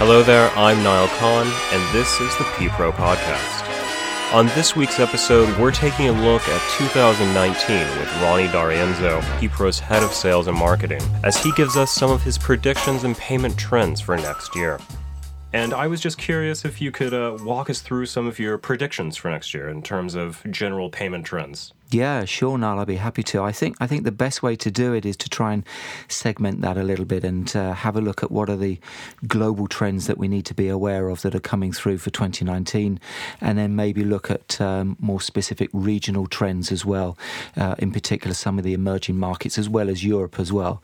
Hello there, I'm Niall Khan, and this is the PPRO Podcast. On this week's episode, we're taking a look at 2019 with Ronnie D'Arienzo, PPRO's head of sales and marketing, as he gives us some of his predictions and payment trends for next year. And I was just curious if you could uh, walk us through some of your predictions for next year in terms of general payment trends. Yeah, sure, Niall. I'll be happy to. I think I think the best way to do it is to try and segment that a little bit and uh, have a look at what are the global trends that we need to be aware of that are coming through for 2019, and then maybe look at um, more specific regional trends as well. Uh, in particular, some of the emerging markets as well as Europe as well.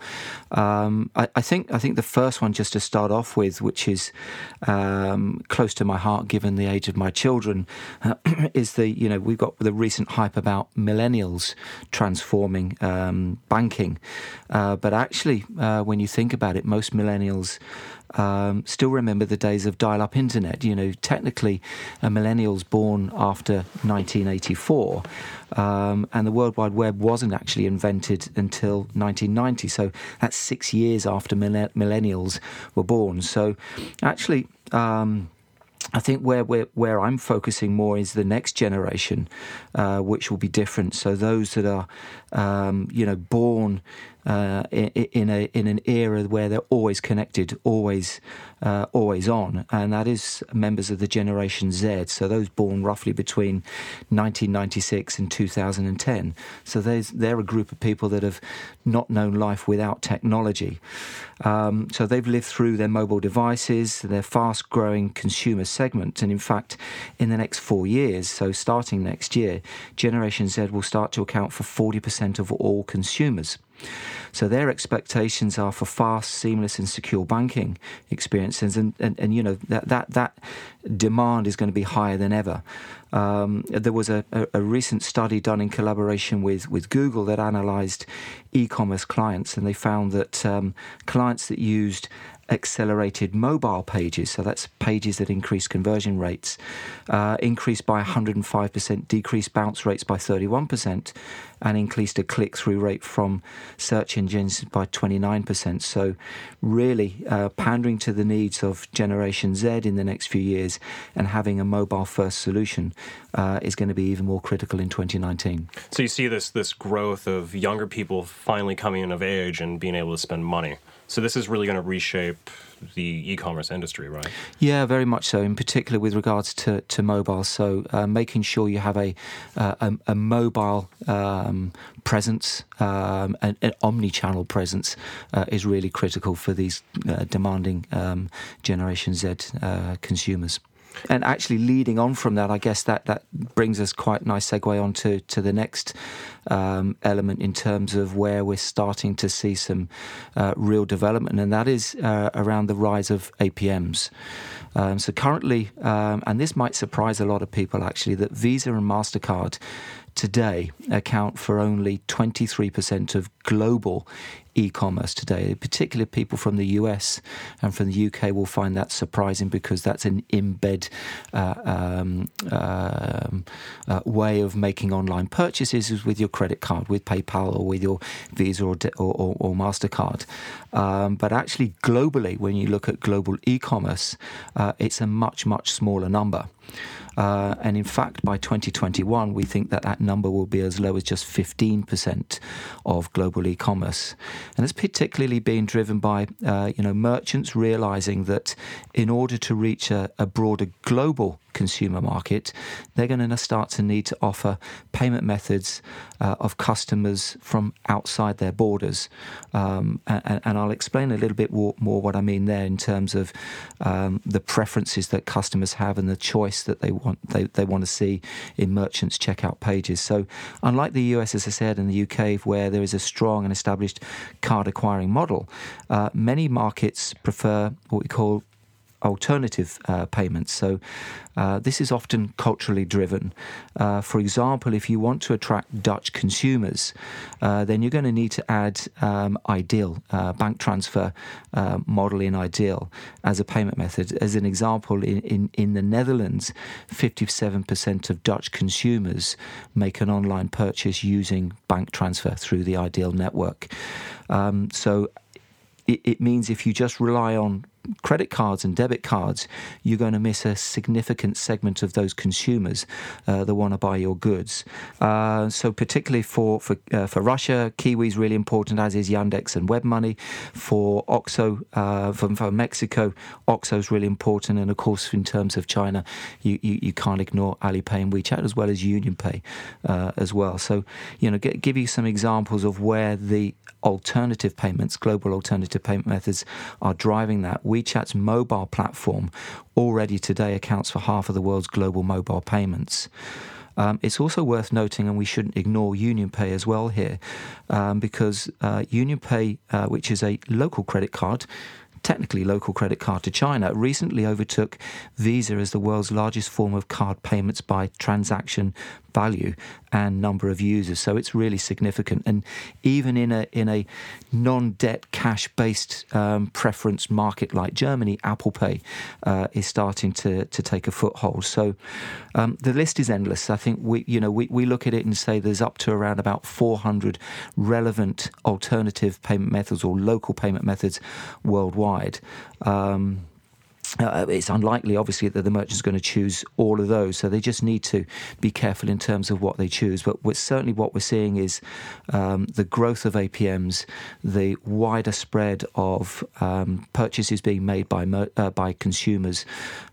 Um, I, I, think I think the first one just to start off with, which is um, close to my heart given the age of my children, uh, is the you know we've got the recent hype about millennials transforming um, banking. Uh, but actually, uh, when you think about it, most millennials um, still remember the days of dial up internet. You know, technically, a millennial's born after 1984, um, and the World Wide Web wasn't actually invented until 1990. So that's six years after millennials were born. So actually, um, I think where, where where I'm focusing more is the next generation, uh, which will be different. So those that are, um, you know, born uh, in, in, a in an era where they're always connected, always uh, always on, and that is members of the Generation Z. So those born roughly between 1996 and 2010. So they're a group of people that have not known life without technology. Um, so they've lived through their mobile devices, their fast growing consumer segment. And in fact, in the next four years, so starting next year, Generation Z will start to account for 40% of all consumers. So their expectations are for fast, seamless, and secure banking experiences, and, and, and you know that, that that demand is going to be higher than ever. Um, there was a, a, a, recent study done in collaboration with, with Google that analysed e-commerce clients, and they found that um, clients that used accelerated mobile pages, so that's pages that increase conversion rates, uh, increased by 105%, decreased bounce rates by 31%, and increased a click through rate from search engines by 29%. So, really uh, pandering to the needs of Generation Z in the next few years and having a mobile first solution uh, is going to be even more critical in 2019. So, you see this, this growth of younger people finally coming of age and being able to spend money. So this is really going to reshape the e-commerce industry, right? Yeah, very much so. In particular, with regards to, to mobile, so uh, making sure you have a uh, a, a, mobile um, presence, um, an, an, omni-channel presence, uh, is really critical for these uh, demanding um, Generation Z uh, consumers. And actually, leading on from that, I guess that, that brings us quite a nice segue on to, to the next um, element in terms of where we're starting to see some uh, real development, and that is uh, around the rise of APMs. Um, so, currently, um, and this might surprise a lot of people actually, that Visa and MasterCard today account for only 23% of global e-commerce today. Particularly people from the US and from the UK will find that surprising because that's an embed uh, um, um, uh, way of making online purchases is with your credit card, with PayPal or with your Visa or, or, or, or Mastercard. Um, but actually, globally, when you look at global e-commerce, uh, it's a much much smaller number. Uh, and in fact, by 2021, we think that that number will be as low as just 15% of global e-commerce. And it's particularly being driven by, uh, you know, merchants realizing that in order to reach a, a broader global consumer market, they're going to start to need to offer payment methods uh, of customers from outside their borders. Um, and, and, I'll explain a little bit more, what I mean there in terms of um, the preferences that customers have and the choice that they want they, they want to see in merchants' checkout pages. So, unlike the US, as I said, and the UK, where there is a strong and established card acquiring model, uh, many markets prefer what we call alternative uh, payments. So uh, this is often culturally driven. Uh, for example, if you want to attract Dutch consumers, uh, then you're going to need to add um, iDEAL, uh, bank transfer uh, model in iDEAL as a payment method. As an example, in, in, in the Netherlands, 57% of Dutch consumers make an online purchase using bank transfer through the iDEAL network. Um, so it, it means if you just rely on credit cards and debit cards, you're going to miss a significant segment of those consumers uh, that want to buy your goods. Uh, so particularly for for uh, for Russia, QIWI is really important, as is Yandex and WebMoney. For OXXO, uh, for, for Mexico, OXXO is really important, and of course, in terms of China, you, you, you can't ignore Alipay and WeChat as well as UnionPay uh, as well. So you know, get, give you some examples of where the alternative payments, global alternative payment methods, are driving that. WeChat's mobile platform already today accounts for half of the world's global mobile payments. Um, it's also worth noting, and we shouldn't ignore UnionPay as well here, um, because uh, UnionPay, uh, which is a local credit card, technically local credit card to China, recently overtook Visa as the world's largest form of card payments by transaction value and number of users. So it's really significant. And even in a in a non-debt cash-based um, preference market like Germany, Apple Pay uh, is starting to to take a foothold. So um, the list is endless. I think we you know we, we look at it and say there's up to around about 400 relevant alternative payment methods or local payment methods worldwide. Um, uh, it's unlikely, obviously, that the merchant's going to choose all of those. So they just need to be careful in terms of what they choose. But certainly, what we're seeing is um, the growth of APMs, the wider spread of um, purchases being made by uh, by consumers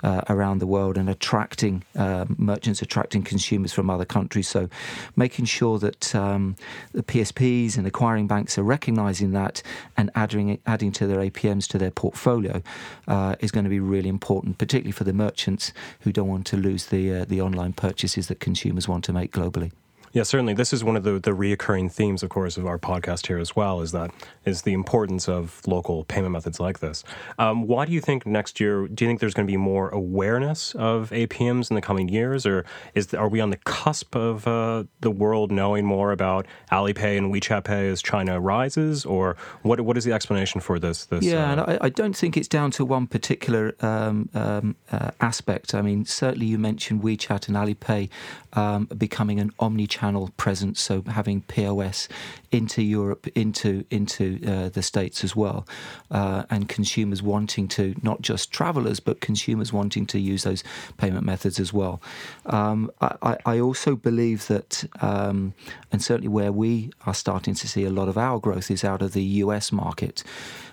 uh, around the world, and attracting uh, merchants, attracting consumers from other countries. So making sure that um, the PSPs and acquiring banks are recognizing that and adding adding to their APMs to their portfolio uh, is going to be really important, particularly for the merchants who don't want to lose the uh, the online purchases that consumers want to make globally. Yeah, certainly. This is one of the, the reoccurring themes, of course, of our podcast here as well, is that is the importance of local payment methods like this. Um, why do you think next year, do you think there's going to be more awareness of APMs in the coming years, or is are we on the cusp of uh, the world knowing more about Alipay and WeChat Pay as China rises, or what what is the explanation for this? this yeah, uh, and I, I, don't think it's down to one particular um, um, uh, aspect. I mean, certainly you mentioned WeChat and Alipay um, becoming an omni-channel channel presence, so having POS into Europe, into into uh, the states as well, uh, and consumers wanting to not just travelers but consumers wanting to use those payment methods as well. Um, I, I, also believe that, um, and certainly where we are starting to see a lot of our growth is out of the US market.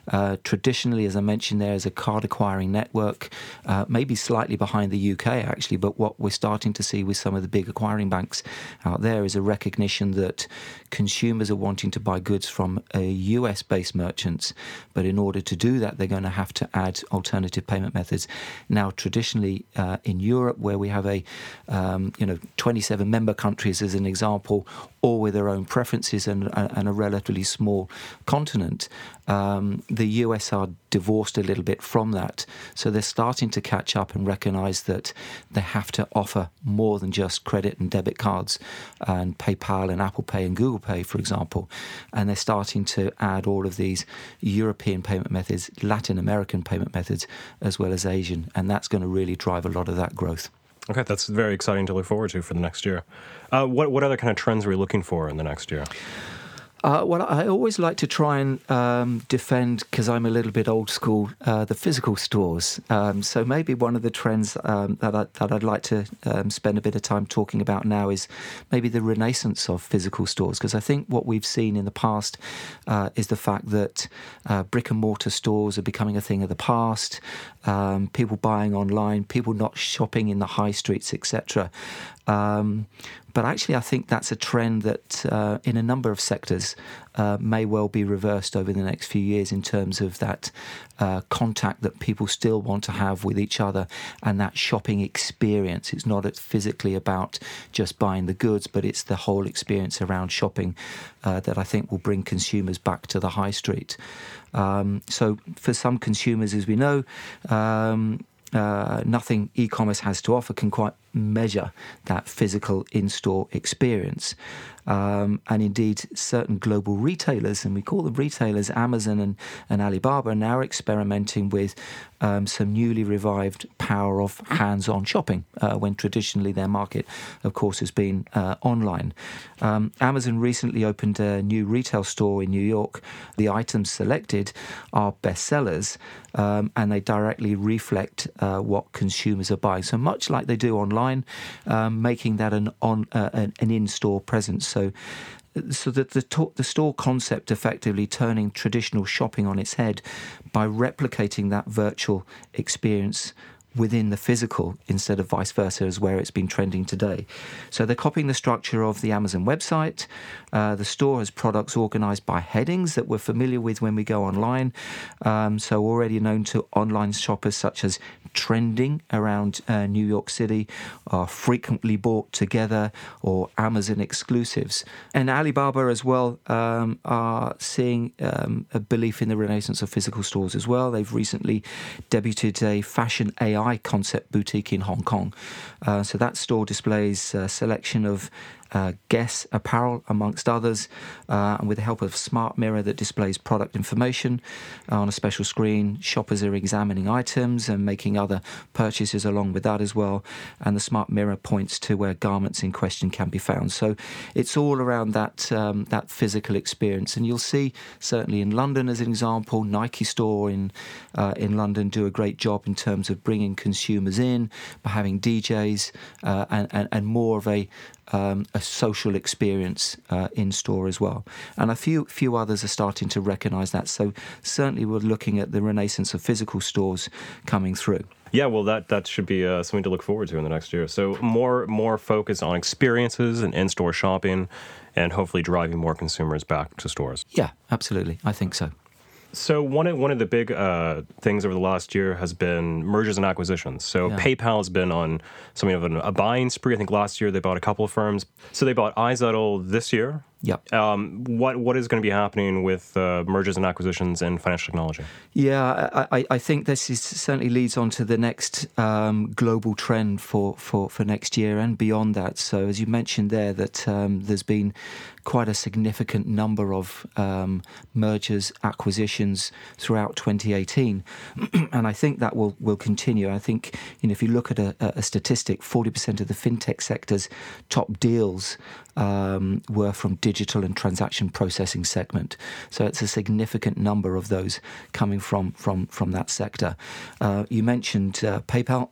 Uh, traditionally, as I mentioned, there is a card acquiring network, uh, maybe slightly behind the UK actually, but what we're starting to see with some of the big acquiring banks out there is a recognition that consumers are wanting to buy goods from US based merchants, but in order to do that, they're going to have to add alternative payment methods. Now, traditionally uh, in Europe, where we have a um, you know 27 member countries as an example, all with their own preferences and, and a relatively small continent, um, the US are divorced a little bit from that. So they're starting to catch up and recognize that they have to offer more than just credit and debit cards and PayPal and Apple Pay and Google Pay, for example. And they're starting to add all of these European payment methods, Latin American payment methods, as well as Asian. And that's going to really drive a lot of that growth. Okay, that's very exciting to look forward to for the next year. Uh, what what other kind of trends are we looking for in the next year? Uh, well, I always like to try and um, defend, because I'm a little bit old school, uh, the physical stores. Um, so maybe one of the trends um, that, I, I'd like to um, spend a bit of time talking about now is maybe the renaissance of physical stores. Because I think what we've seen in the past uh, is the fact that uh, brick and mortar stores are becoming a thing of the past. Um, people buying online, people not shopping in the high streets, etc. Um, but actually, I think that's a trend that uh, in a number of sectors uh, may well be reversed over the next few years in terms of that uh, contact that people still want to have with each other and that shopping experience. It's not physically about just buying the goods, but it's the whole experience around shopping uh, that I think will bring consumers back to the high street. Um, so, for some consumers, as we know, um, uh, nothing e-commerce has to offer can quite measure that physical in-store experience. Um, and indeed, certain global retailers, and we call them retailers, Amazon and, and Alibaba, are now experimenting with um, some newly revived power of hands on shopping, uh, when traditionally their market, of course, has been uh, online. Um, Amazon recently opened a new retail store in New York. The items selected are bestsellers um, and they directly reflect uh, what consumers are buying. So much like they do online, um, making that an, on, uh, an, in store presence. So so so that the, to- the store concept effectively turning traditional shopping on its head by replicating that virtual experience within the physical instead of vice versa, as where it's been trending today. So they're copying the structure of the Amazon website. Uh, the store has products organized by headings that we're familiar with when we go online. Um, so already known to online shoppers such as trending around uh, New York City, are frequently bought together, or Amazon exclusives. And Alibaba as well um, are seeing um, a belief in the renaissance of physical stores as well. They've recently debuted a fashion AI AI concept boutique in Hong Kong. Uh, so that store displays a selection of uh, Guess apparel, amongst others, uh, and with the help of a smart mirror that displays product information on a special screen. Shoppers are examining items and making other purchases along with that as well. And the smart mirror points to where garments in question can be found. So it's all around that um, that physical experience. And you'll see certainly in London, as an example, Nike store in uh, in London do a great job in terms of bringing consumers in by having DJs uh, and, and and more of a um, a social experience uh, in store as well. And a few few others are starting to recognise that. So certainly we're looking at the renaissance of physical stores coming through. Yeah, well, that that should be uh, something to look forward to in the next year. So more more focus on experiences and in-store shopping, and hopefully driving more consumers back to stores. Yeah, absolutely. I think so. So one of one of the big uh, things over the last year has been mergers and acquisitions. So yeah. PayPal has been on something of an, a buying spree. I think last year they bought a couple of firms. So they bought iZettle this year. Yep. Um, what what is going to be happening with uh, mergers and acquisitions in financial technology? Yeah, I, I think this is, certainly leads on to the next um, global trend for, for, for next year and beyond that. So as you mentioned there, that um, there's been quite a significant number of um, mergers, acquisitions throughout 2018, and I think that will will continue. I think you know if you look at a, a statistic, 40% of the fintech sector's top deals um, were from digital and transaction processing segment. So it's a significant number of those coming from from from that sector. Uh, you mentioned uh, PayPal,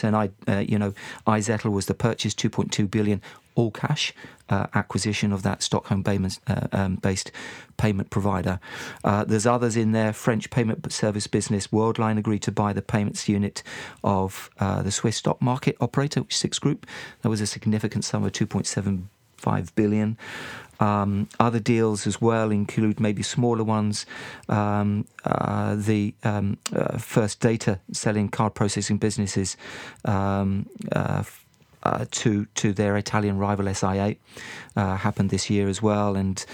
and I, uh, you know, iZettle was the purchase, 2.2 billion all cash uh, acquisition of that Stockholm uh, um, based payment provider. Uh, there's others in there. French payment service business Worldline agreed to buy the payments unit of uh, the Swiss stock market operator, which Six Group. That was a significant sum of 2.75 billion. Um, other deals as well include maybe smaller ones. Um, uh, the um, uh, First Data selling card processing businesses um, uh, uh, to to their Italian rival SIA uh, happened this year as well, and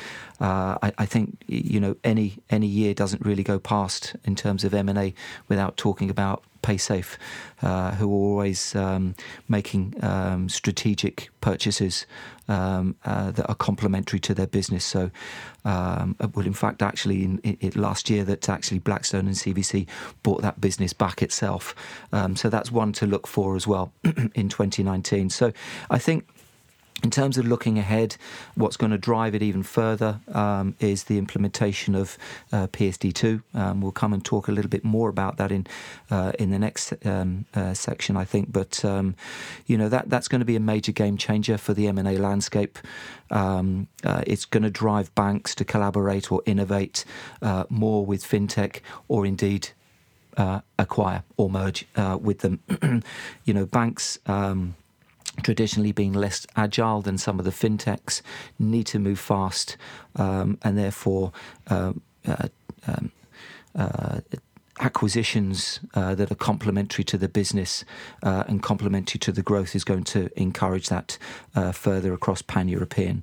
uh, I, I, think you know any any year doesn't really go past in terms of M and A without talking about Paysafe, uh, who are always um, making um, strategic purchases um, uh, that are complementary to their business. So, um, well, in fact, actually, in, in, last year, that actually Blackstone and CVC bought that business back itself. Um, so that's one to look for as well in 2019. So, I think in terms of looking ahead, what's going to drive it even further um, is the implementation of uh, PSD2. Um, we'll come and talk a little bit more about that in uh, in the next um, uh, section, I think. But um, you know that that's going to be a major game changer for the M and A landscape. Um, uh, it's going to drive banks to collaborate or innovate uh, more with fintech, or indeed uh, acquire or merge with them. you know, banks. Um, traditionally being less agile than some of the fintechs, need to move fast, um, and therefore uh, uh, um, uh, acquisitions uh, that are complementary to the business uh, and complementary to the growth is going to encourage that uh, further across pan-European.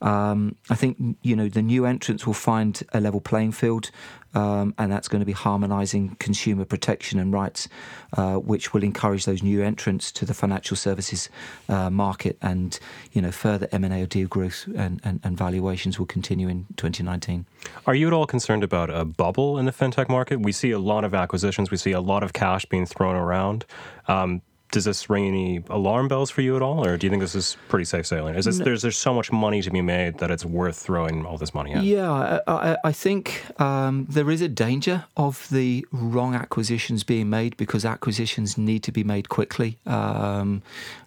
Um, I think you know the new entrants will find a level playing field um, and that's going to be harmonising consumer protection and rights, uh, which will encourage those new entrants to the financial services uh, market, and you know further M and A deal growth and, and, and valuations will continue in 2019. Are you at all concerned about a bubble in the fintech market? We see a lot of acquisitions, we see a lot of cash being thrown around. Um, does this ring any alarm bells for you at all, or do you think this is pretty safe sailing? Is this, no. there's there's so much money to be made that it's worth throwing all this money at? Yeah, I, I think um, there is a danger of the wrong acquisitions being made because acquisitions need to be made quickly. Um,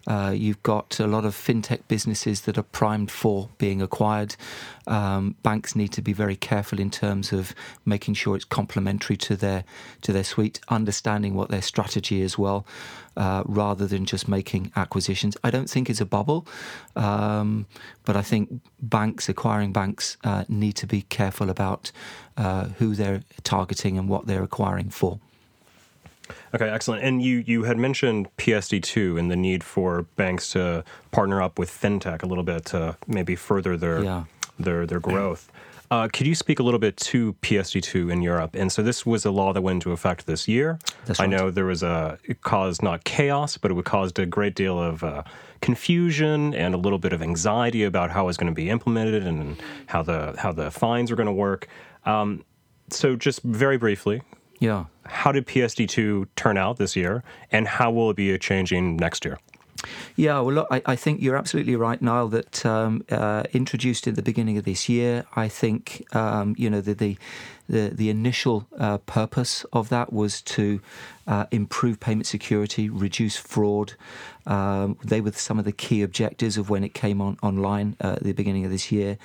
uh, you've got a lot of fintech businesses that are primed for being acquired. Um, banks need to be very careful in terms of making sure it's complementary to their to their suite, understanding what their strategy is well, uh, rather than just making acquisitions. I don't think it's a bubble, um, but I think banks acquiring banks uh, need to be careful about uh, who they're targeting and what they're acquiring for. Okay, excellent. And you you had mentioned PSD2 and the need for banks to partner up with fintech a little bit to maybe further their yeah. their their growth. Uh, could you speak a little bit to PSD2 in Europe? And so this was a law that went into effect this year. Right. I know there was a it caused not chaos, but it caused a great deal of uh, confusion and a little bit of anxiety about how it was going to be implemented and how the how the fines were going to work. Um, so just very briefly, yeah. How did PSD2 turn out this year, and how will it be changing next year? Yeah, well, I, I think you're absolutely right, Niall. That um, uh, introduced in the beginning of this year, I think um, you know the the the, the initial uh, purpose of that was to uh, improve payment security, reduce fraud. Um, they were some of the key objectives of when it came on online at the beginning of this year.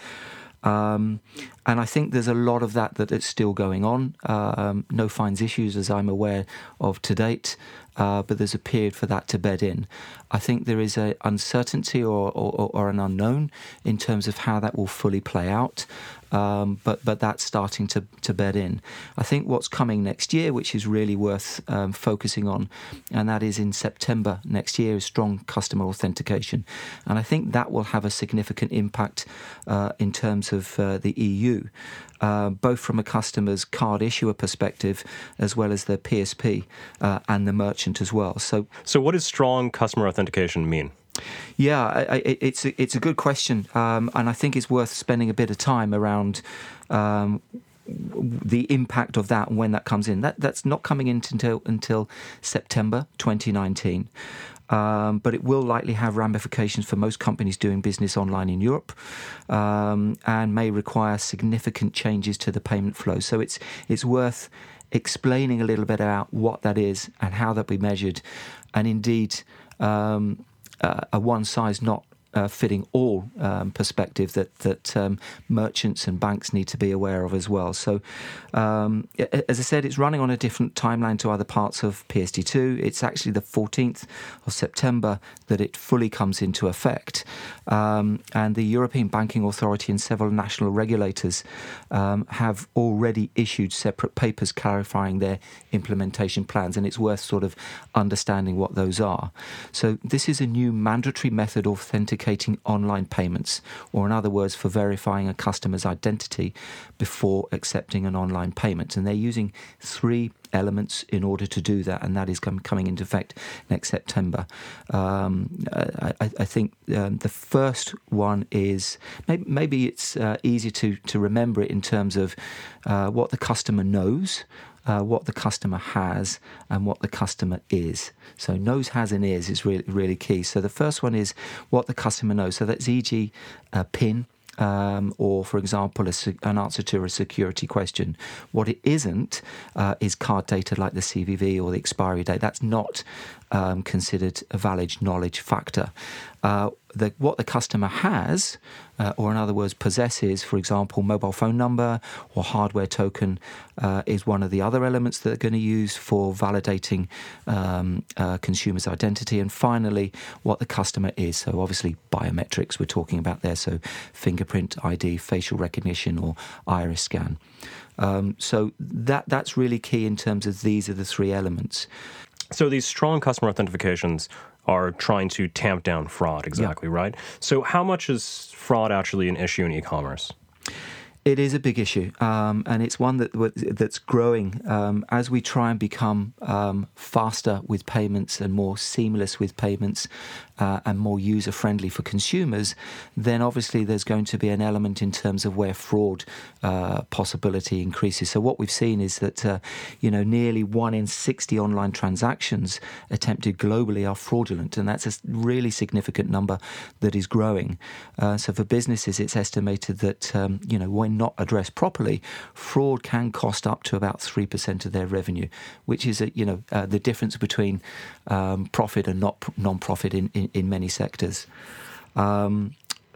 Um, and I think there's a lot of that that is still going on. Um, no fines issues, as I'm aware of to date, uh, but there's a period for that to bed in. I think there is an uncertainty or, or, or, an unknown in terms of how that will fully play out um, but but that's starting to, to bed in. I think what's coming next year, which is really worth um, focusing on, and that is in September next year, is strong customer authentication, and I think that will have a significant impact uh, in terms of uh, the EU. Uh, both from a customer's card issuer perspective as well as the PSP uh, and the merchant as well. So, so what does strong customer authentication mean? Yeah, I, I, it's a, it's a good question, um, and I think it's worth spending a bit of time around um, the impact of that and when that comes in. That that's not coming in until until September 2019. Um, but it will likely have ramifications for most companies doing business online in Europe, um, and may require significant changes to the payment flow. So it's it's worth explaining a little bit about what that is and how that be measured, and indeed. Um, uh, a one size not uh, fitting all um, perspective that that um, merchants and banks need to be aware of as well. So, um, as I said, it's running on a different timeline to other parts of PSD2. It's actually the 14th of September that it fully comes into effect, um, and the European Banking Authority and several national regulators um, have already issued separate papers clarifying their implementation plans, and it's worth sort of understanding what those are. So, this is a new mandatory method of authentication authenticating online payments, or in other words, for verifying a customer's identity before accepting an online payment. And they're using three elements in order to do that, and that is coming into effect next September. Um, I, I, think um, the first one is maybe, maybe it's uh, easier to, to remember it in terms of uh, what the customer knows uh, what the customer has and what the customer is. So knows, has, and is is really really key. So the first one is what the customer knows. So that's e.g. a PIN. Um, or, for example, an answer to a security question. What it isn't uh, is card data like the CVV or the expiry date. That's not um, considered a valid knowledge factor. Uh, the, what the customer has, uh, or in other words, possesses, for example, mobile phone number or hardware token, uh, is one of the other elements that they're going to use for validating um, uh, consumers' identity. And finally, what the customer is. So, obviously, biometrics we're talking about there. So, fingerprint ID, facial recognition, or iris scan. Um, so that that's really key in terms of these are the three elements. So these strong customer authentications are trying to tamp down fraud, exactly, yeah. right? So how much is fraud actually an issue in e-commerce? It is a big issue, um, and it's one that that's growing um, as we try and become um, faster with payments and more seamless with payments uh, and more user friendly for consumers. Then obviously there's going to be an element in terms of where fraud uh, possibility increases. So what we've seen is that uh, you know nearly one in sixty online transactions attempted globally are fraudulent, and that's a really significant number that is growing. Uh, so for businesses, it's estimated that um, you know when not addressed properly, fraud can cost up to about three percent of their revenue, which is a, you know uh, the difference between um, profit and not non-profit in, in, in many sectors. Um,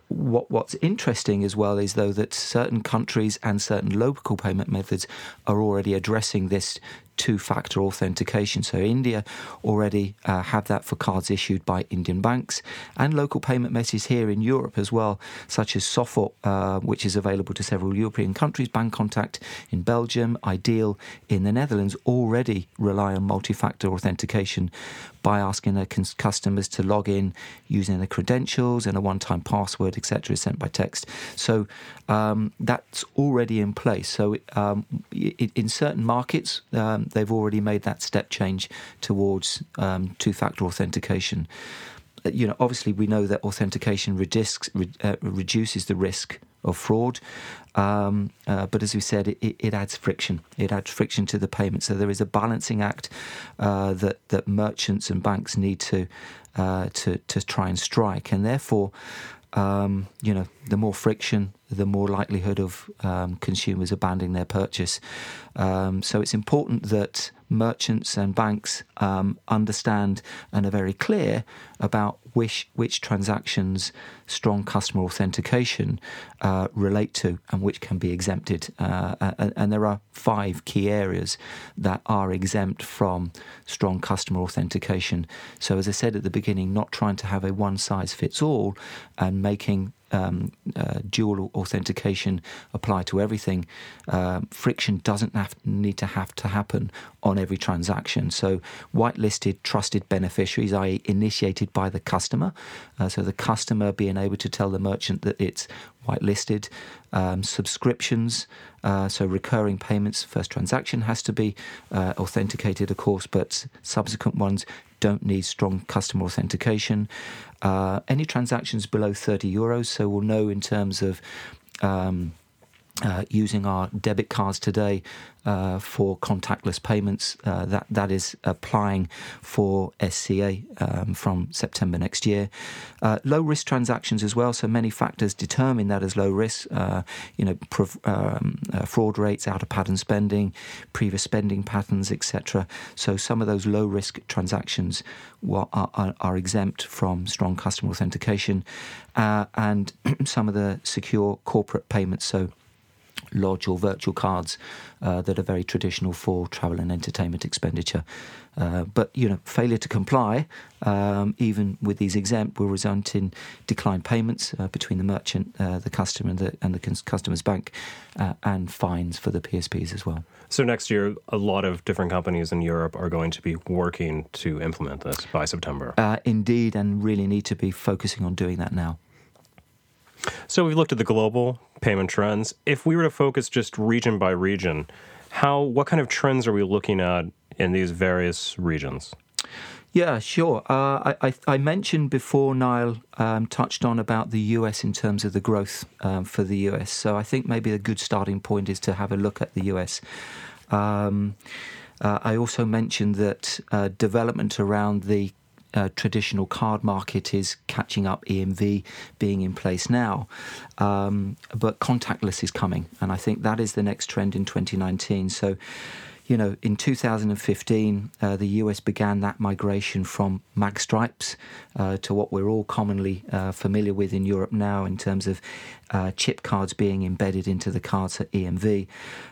what what's interesting as well is though that certain countries and certain local payment methods are already addressing this two-factor authentication. So India already uh, have that for cards issued by Indian banks and local payment methods here in Europe as well, such as Sofort, uh, which is available to several European countries, Bancontact in Belgium, iDEAL in the Netherlands, already rely on multi-factor authentication by asking their customers to log in using their credentials and a one-time password, etc., sent by text. So um, that's already in place. So um, in certain markets, um, they've already made that step change towards um, two-factor authentication. Uh, you know, obviously, we know that authentication reduces, uh, reduces the risk of fraud, um, uh, but as we said, it, it, adds friction. It adds friction to the payment. So there is a balancing act uh, that that merchants and banks need to uh, to to try and strike, and therefore um, you know, the more friction, the more likelihood of um, consumers abandoning their purchase. Um, so it's important that merchants and banks um, understand and are very clear about which which transactions strong customer authentication uh, relate to and which can be exempted. Uh, and, and, there are five key areas that are exempt from strong customer authentication. So as I said at the beginning, not trying to have a one size fits all and making um, uh, dual authentication apply to everything, uh, friction doesn't have, need to have to happen on every transaction. So, whitelisted trusted beneficiaries, i.e., initiated by the customer, uh, so the customer being able to tell the merchant that it's whitelisted, um, subscriptions, uh, so recurring payments. First transaction has to be uh, authenticated, of course, but subsequent ones don't need strong customer authentication. Uh, any transactions below 30 euros, so we'll know in terms of um, uh, using our debit cards today uh, for contactless payments. Uh, that that is applying for SCA um, from September next year. Uh, low risk transactions as well. So many factors determine that as low risk. Uh, you know, prov- um, uh, fraud rates, out of pattern spending, previous spending patterns, etc. So some of those low risk transactions are, are, are, exempt from strong customer authentication, and some of the secure corporate payments. So lodge or virtual cards uh, that are very traditional for travel and entertainment expenditure. Uh, but you know, failure to comply, um, even with these exempt, will result in declined payments uh, between the merchant, uh, the customer, and the, and the customer's bank, uh, and fines for the PSPs as well. So next year, a lot of different companies in Europe are going to be working to implement this by September. Uh, indeed, and really need to be focusing on doing that now. So we've looked at the global payment trends. If we were to focus just region by region, how what kind of trends are we looking at in these various regions? Yeah, sure. Uh, I, I, mentioned before, Niall um, touched on about the US in terms of the growth um, for the US. So I think maybe a good starting point is to have a look at the US. Um, uh, I also mentioned that uh, development around the uh, traditional card market is catching up, EMV being in place now. Um, but contactless is coming, and I think that is the next trend in 2019. So you know, in 2015, uh, the US began that migration from magstripes uh, to what we're all commonly uh, familiar with in Europe now in terms of uh, chip cards being embedded into the cards at EMV.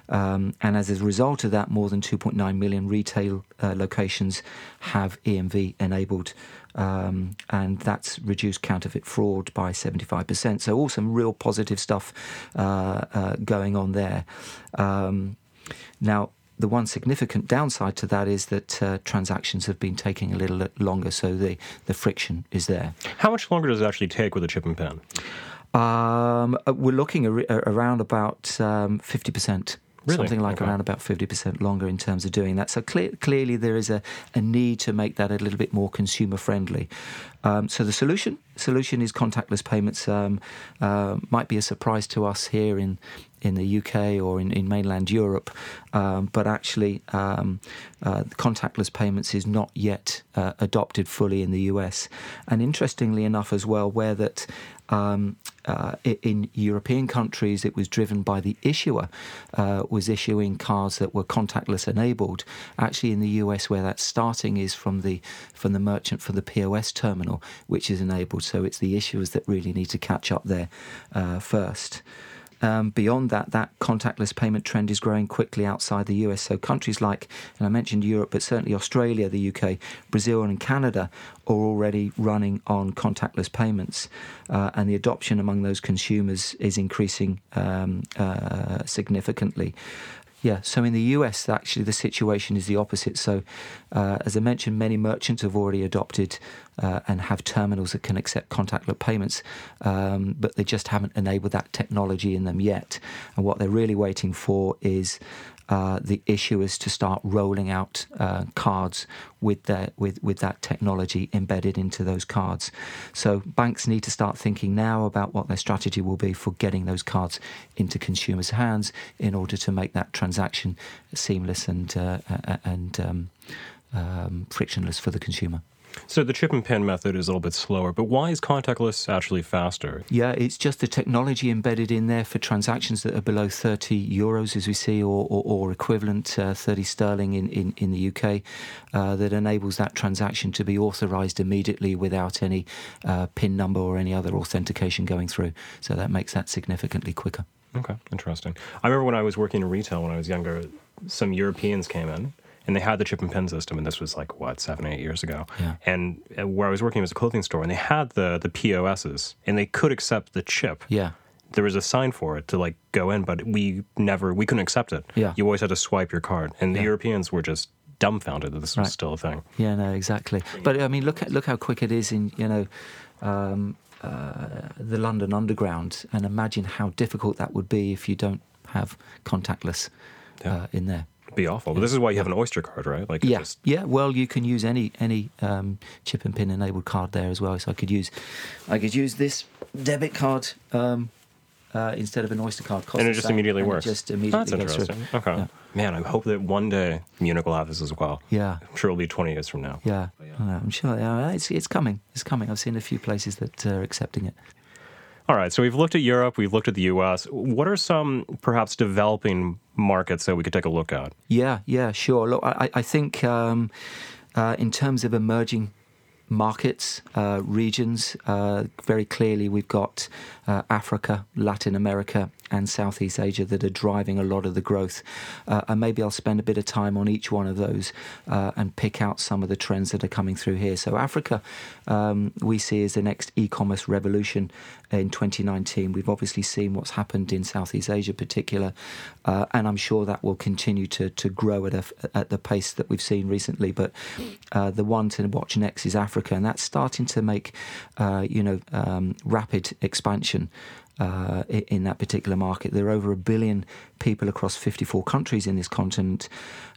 Um, and as a result of that, more than 2.9 million retail uh, locations have EMV enabled. Um, and that's reduced counterfeit fraud by 75%. So, all some real positive stuff uh, going on there. Um, now, the one significant downside to that is that uh, transactions have been taking a little longer, so the, the friction is there. How much longer does it actually take with a chip and pin? Um, uh, we're looking ar- around about um, 50%. Really? Something like Okay. around about 50% longer in terms of doing that. So cle- clearly, there is a, a need to make that a little bit more consumer friendly. Um, so the solution solution is contactless payments. Um, uh, might be a surprise to us here in in the UK or in, in mainland Europe, um, but actually, um, uh, contactless payments is not yet uh, adopted fully in the US. And interestingly enough, as well, where that um, uh, in European countries, it was driven by the issuer uh, was issuing cards that were contactless enabled. Actually, in the US, where that's starting is from the from the merchant for the POS terminal, which is enabled. So it's the issuers that really need to catch up there uh, first. Um, beyond that, that contactless payment trend is growing quickly outside the US. So countries like, and I mentioned Europe, but certainly Australia, the UK, Brazil, and Canada are already running on contactless payments, uh, and the adoption among those consumers is increasing um, uh, significantly. Yeah, so in the US, actually, the situation is the opposite. So, uh, as I mentioned, many merchants have already adopted uh, and have terminals that can accept contactless payments, um, but they just haven't enabled that technology in them yet. And what they're really waiting for is uh, the issuers to start rolling out uh, cards with their with with that technology embedded into those cards. So banks need to start thinking now about what their strategy will be for getting those cards into consumers' hands in order to make that transaction seamless and uh, and um, um, frictionless for the consumer. So the chip and pin method is a little bit slower, but why is contactless actually faster? Yeah, it's just the technology embedded in there for transactions that are below 30 euros, as we see, or, or, or equivalent uh, 30 sterling in, in, in the UK, uh, that enables that transaction to be authorized immediately without any uh, PIN number or any other authentication going through. So that makes that significantly quicker. Okay, interesting. I remember when I was working in retail when I was younger, some Europeans came in and they had the chip and pin system, and this was like what seven, eight years ago. Yeah. And uh, where I was working was a clothing store, and they had the the POSs, and they could accept the chip. Yeah. There was a sign for it to like go in, but we never we couldn't accept it. Yeah. You always had to swipe your card, and the Yeah. Europeans were just dumbfounded that this was Right. still a thing. Yeah, no, exactly. But I mean, look at look how quick it is in you know um, uh, the London Underground, and imagine how difficult that would be if you don't have contactless Yeah. uh, in there. Be awful. But this is why you have an Oyster card, right? Like Yeah, just- yeah. Well, you can use any any um, chip and pin enabled card there as well. So I could use, I could use this debit card um, uh, instead of an Oyster card. Costs and it just same, immediately works. just immediately That's interesting. Okay. Yeah. Man, I hope that one day Munich will have this as well. Yeah. I'm sure it'll be 20 years from now. Yeah, know, I'm sure. Yeah, it's it's coming. It's coming. I've seen a few places that are accepting it. All right, so we've looked at Europe, we've looked at the US. What are some perhaps developing markets that we could take a look at? Yeah, yeah, sure. Look, I, I think um, uh, in terms of emerging markets, uh, regions, uh, very clearly we've got uh, Africa, Latin America, and Southeast Asia that are driving a lot of the growth. Uh, and maybe I'll spend a bit of time on each one of those uh, and pick out some of the trends that are coming through here. So, Africa, um, we see as the next e commerce revolution in 2019. We've obviously seen what's happened in Southeast Asia, particular, uh, and I'm sure that will continue to, to grow at, a, at the pace that we've seen recently. But uh, the one to watch next is Africa, and that's starting to make, uh, you know, um, rapid expansion uh, in that particular market. There are over a billion people across 54 countries in this continent,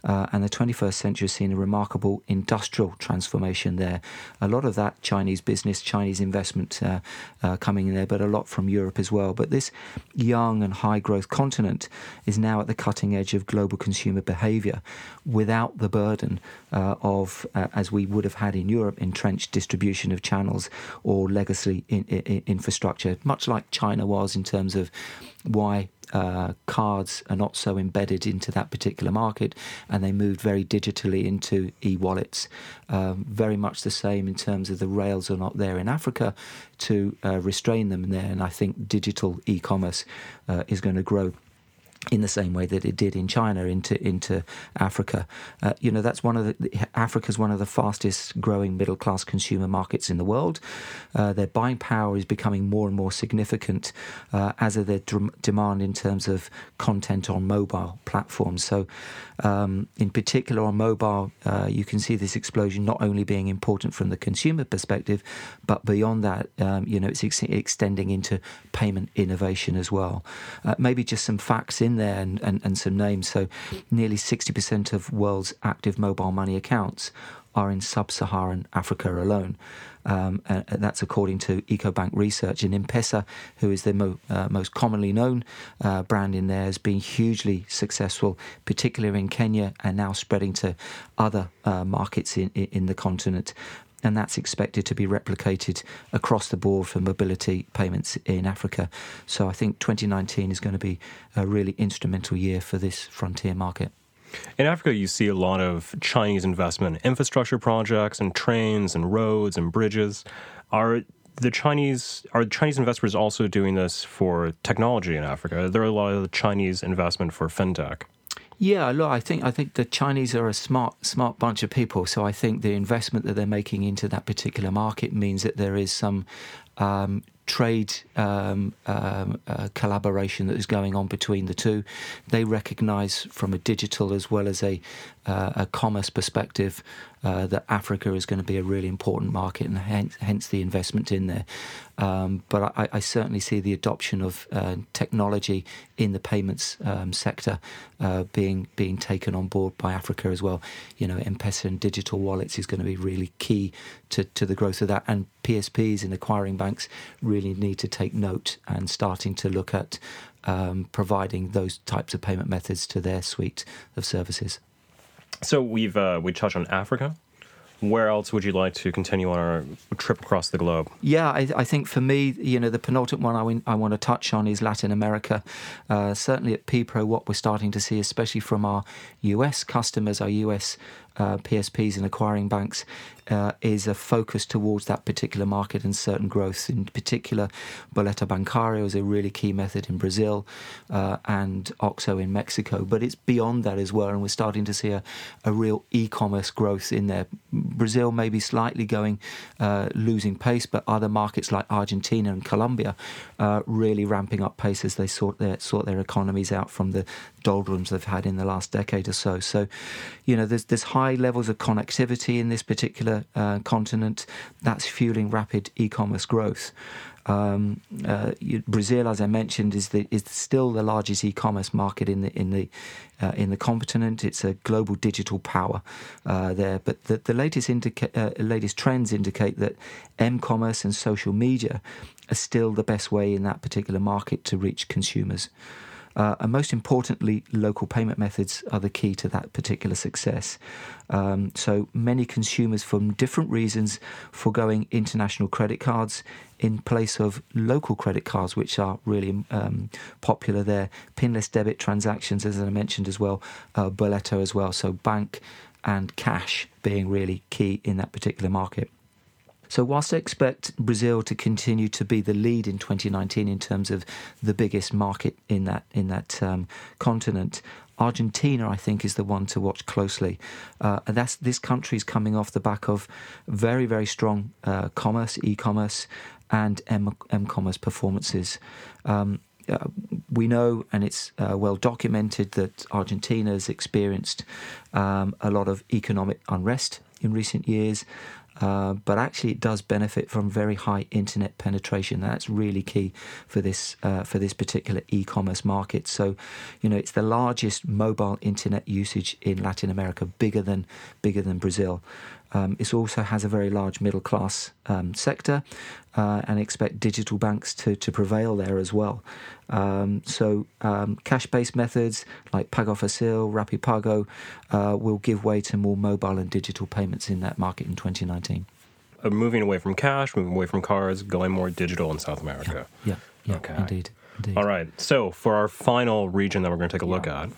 uh, and the 21st century has seen a remarkable industrial transformation there. A lot of that Chinese business, Chinese investment uh, uh, coming in there, but a lot from Europe as well. But this young and high growth continent is now at the cutting edge of global consumer behavior without the burden uh, of, uh, as we would have had in Europe, entrenched distribution of channels or legacy in, in, infrastructure, much like China was in terms of why uh, cards are not so embedded into that particular market, and they moved very digitally into e-wallets. Um, very much the same in terms of the rails are not there in Africa to uh, restrain them there, and I think digital e-commerce uh, is going to grow in the same way that it did in China into into Africa. Uh, you know, that's one of the Africa's one of the fastest growing middle class consumer markets in the world. Uh, their buying power is becoming more and more significant, uh, as are their dr- demand in terms of content on mobile platforms. So, um, in particular on mobile, uh, you can see this explosion not only being important from the consumer perspective, but beyond that, um, you know, it's ex- extending into payment innovation as well. Uh, maybe just some facts in there and, and, and some names. So, nearly 60% of world's active mobile money accounts are in sub-Saharan Africa alone. Um, and that's according to EcoBank research. And M-Pesa, who is the mo- uh, most commonly known uh, brand in there, has been hugely successful, particularly in Kenya and now spreading to other uh, markets in, in the continent and that's expected to be replicated across the board for mobility payments in Africa. So I think 2019 is going to be a really instrumental year for this frontier market. In Africa, you see a lot of Chinese investment in infrastructure projects and trains and roads and bridges. Are the Chinese are Chinese investors also doing this for technology in Africa? There are a lot of Chinese investment for fintech. Yeah, look, I think I think the Chinese are a smart smart bunch of people. So I think the investment that they're making into that particular market means that there is some um, trade um, um, uh, collaboration that is going on between the two. They recognise from a digital as well as a, uh, a commerce perspective uh, that Africa is going to be a really important market, and hence, hence the investment in there. Um, but I, I, certainly see the adoption of uh, technology in the payments um, sector uh, being being taken on board by Africa as well. You know, M-Pesa and digital wallets is going to be really key to, to the growth of that, and PSPs and acquiring banks really need to take note and starting to look at um, providing those types of payment methods to their suite of services. So we've uh, we touched on Africa. Where else would you like to continue on our trip across the globe? Yeah, I, I think for me, you know, the penultimate one I, win, I want to touch on is Latin America. Uh, certainly at PPRO, what we're starting to see, especially from our US customers, our US uh, PSPs and acquiring banks uh, is a focus towards that particular market and certain growths. In particular, Boleto Bancário is a really key method in Brazil uh, and OXXO in Mexico. But it's beyond that as well, and we're starting to see a, a real e-commerce growth in there. Brazil may be slightly going uh, losing pace, but other markets like Argentina and Colombia uh, really ramping up pace as they sort their sort their economies out from the doldrums they've had in the last decade or so. So, you know, there's there's high levels of connectivity in this particular uh, continent that's fueling rapid e-commerce growth. Um, uh, Brazil, as I mentioned, is the is still the largest e-commerce market in the in the uh, in the continent. It's a global digital power uh, there. But the, the latest indica- uh, latest trends indicate that m-commerce and social media are still the best way in that particular market to reach consumers. Uh, and most importantly, local payment methods are the key to that particular success. Um, so many consumers, from different reasons, foregoing international credit cards in place of local credit cards, which are really um, popular there. Pinless debit transactions, as I mentioned as well, uh, Boleto as well. So bank and cash being really key in that particular market. So, whilst I expect Brazil to continue to be the lead in 2019 in terms of the biggest market in that in that um, continent, Argentina, I think, is the one to watch closely. Uh, and that's this country is coming off the back of very, very strong uh, commerce, e-commerce, and M- commerce performances. Um, uh, we know, and it's uh, well documented, that Argentina has experienced um, a lot of economic unrest in recent years. Uh, but actually, it does benefit from very high internet penetration. That's really key for this uh, for this particular e-commerce market. So, you know, it's the largest mobile internet usage in Latin America, bigger than bigger than Brazil. Um, it also has a very large middle class um, sector, uh, and expect digital banks to, to prevail there as well. Um, so um, cash-based methods like Pago Fácil, RapiPago uh, will give way to more mobile and digital payments in that market in 2019. Uh, moving away from cash, moving away from cards, going more digital in South America. Yeah, yeah, yeah okay. indeed, indeed. All right. So for our final region that we're going to take a yeah. look at,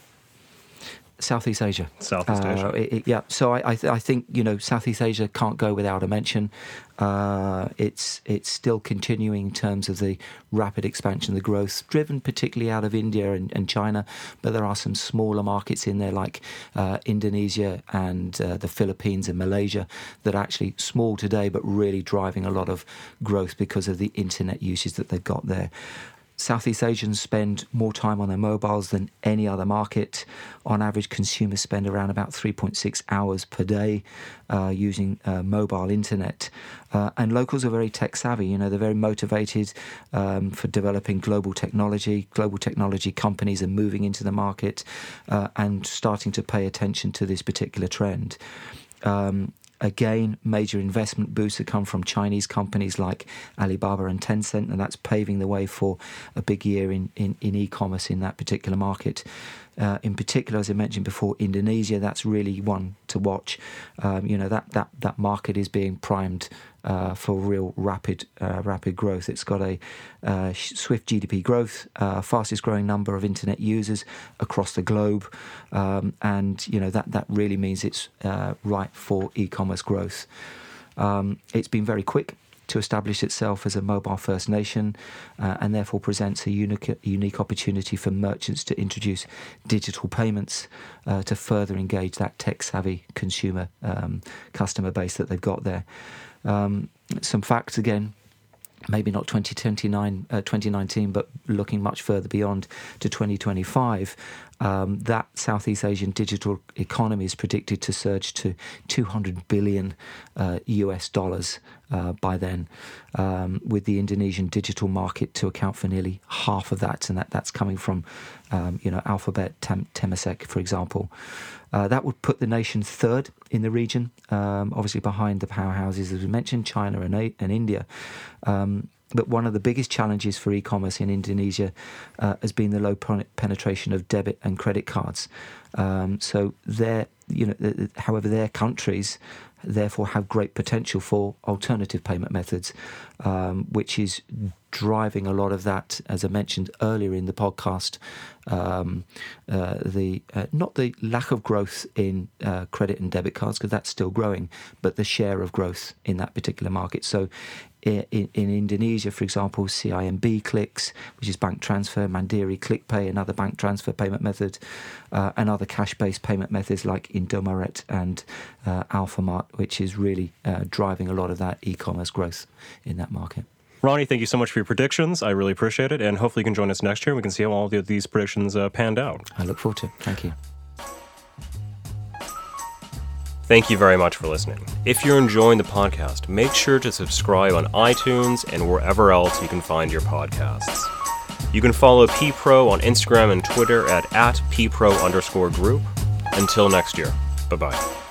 Southeast Asia. Southeast Asia. Uh, it, it, yeah. So I, I, th- I, think you know Southeast Asia can't go without a mention. Uh, it's it's still continuing in terms of the rapid expansion, the growth driven particularly out of India and, and China, but there are some smaller markets in there like uh, Indonesia and uh, the Philippines and Malaysia that are actually small today, but really driving a lot of growth because of the internet usage that they've got there. Southeast Asians spend more time on their mobiles than any other market. On average, consumers spend around about 3.6 hours per day uh, using uh, mobile internet. Uh, and locals are very tech savvy. You know, they're very motivated um, for developing global technology. Global technology companies are moving into the market uh, and starting to pay attention to this particular trend. Um, Again, major investment boosts have come from Chinese companies like Alibaba and Tencent, and that's paving the way for a big year in, in, in e commerce in that particular market. Uh, in particular, as I mentioned before, Indonesia, that's really one to watch. Um, you know, that, that, that market is being primed uh, for real rapid uh, rapid growth. It's got a uh, swift GDP growth, uh, fastest growing number of internet users across the globe, um, and you know that that really means it's uh, right for e-commerce growth. Um, it's been very quick to establish itself as a mobile first nation uh, and therefore presents a unique, unique opportunity for merchants to introduce digital payments uh, to further engage that tech savvy consumer um, customer base that they've got there. Um, some facts again maybe not 2029, uh, 2019, but looking much further beyond to 2025, um, that Southeast Asian digital economy is predicted to surge to 200 billion uh, US dollars uh, by then, um, with the Indonesian digital market to account for nearly half of that, and that, that's coming from, um, you know, Alphabet, Tem- Temasek, for example. Uh, that would put the nation third in the region, um, obviously behind the powerhouses as we mentioned, China and, and India. But one of the biggest challenges for e-commerce in Indonesia uh, has been the low penetration of debit and credit cards. Um, so their, you know, however, their countries therefore have great potential for alternative payment methods, um, which is driving a lot of that, as I mentioned earlier in the podcast, um, uh, the uh, not the lack of growth in uh, credit and debit cards because that's still growing, but the share of growth in that particular market. So. In, in, Indonesia, for example, CIMB Clicks, which is bank transfer, Mandiri ClickPay, another bank transfer payment method, uh, and other cash-based payment methods like Indomaret and uh, Alfamart, which is really uh, driving a lot of that e-commerce growth in that market. Ronnie, thank you so much for your predictions. I really appreciate it. And hopefully you can join us next year and we can see how all of these predictions uh, panned out. I look forward to it. Thank you. Thank you very much for listening. If you're enjoying the podcast, make sure to subscribe on iTunes and wherever else you can find your podcasts. You can follow PPRO on Instagram and Twitter at, at PPRO underscore group. Until next year, bye bye.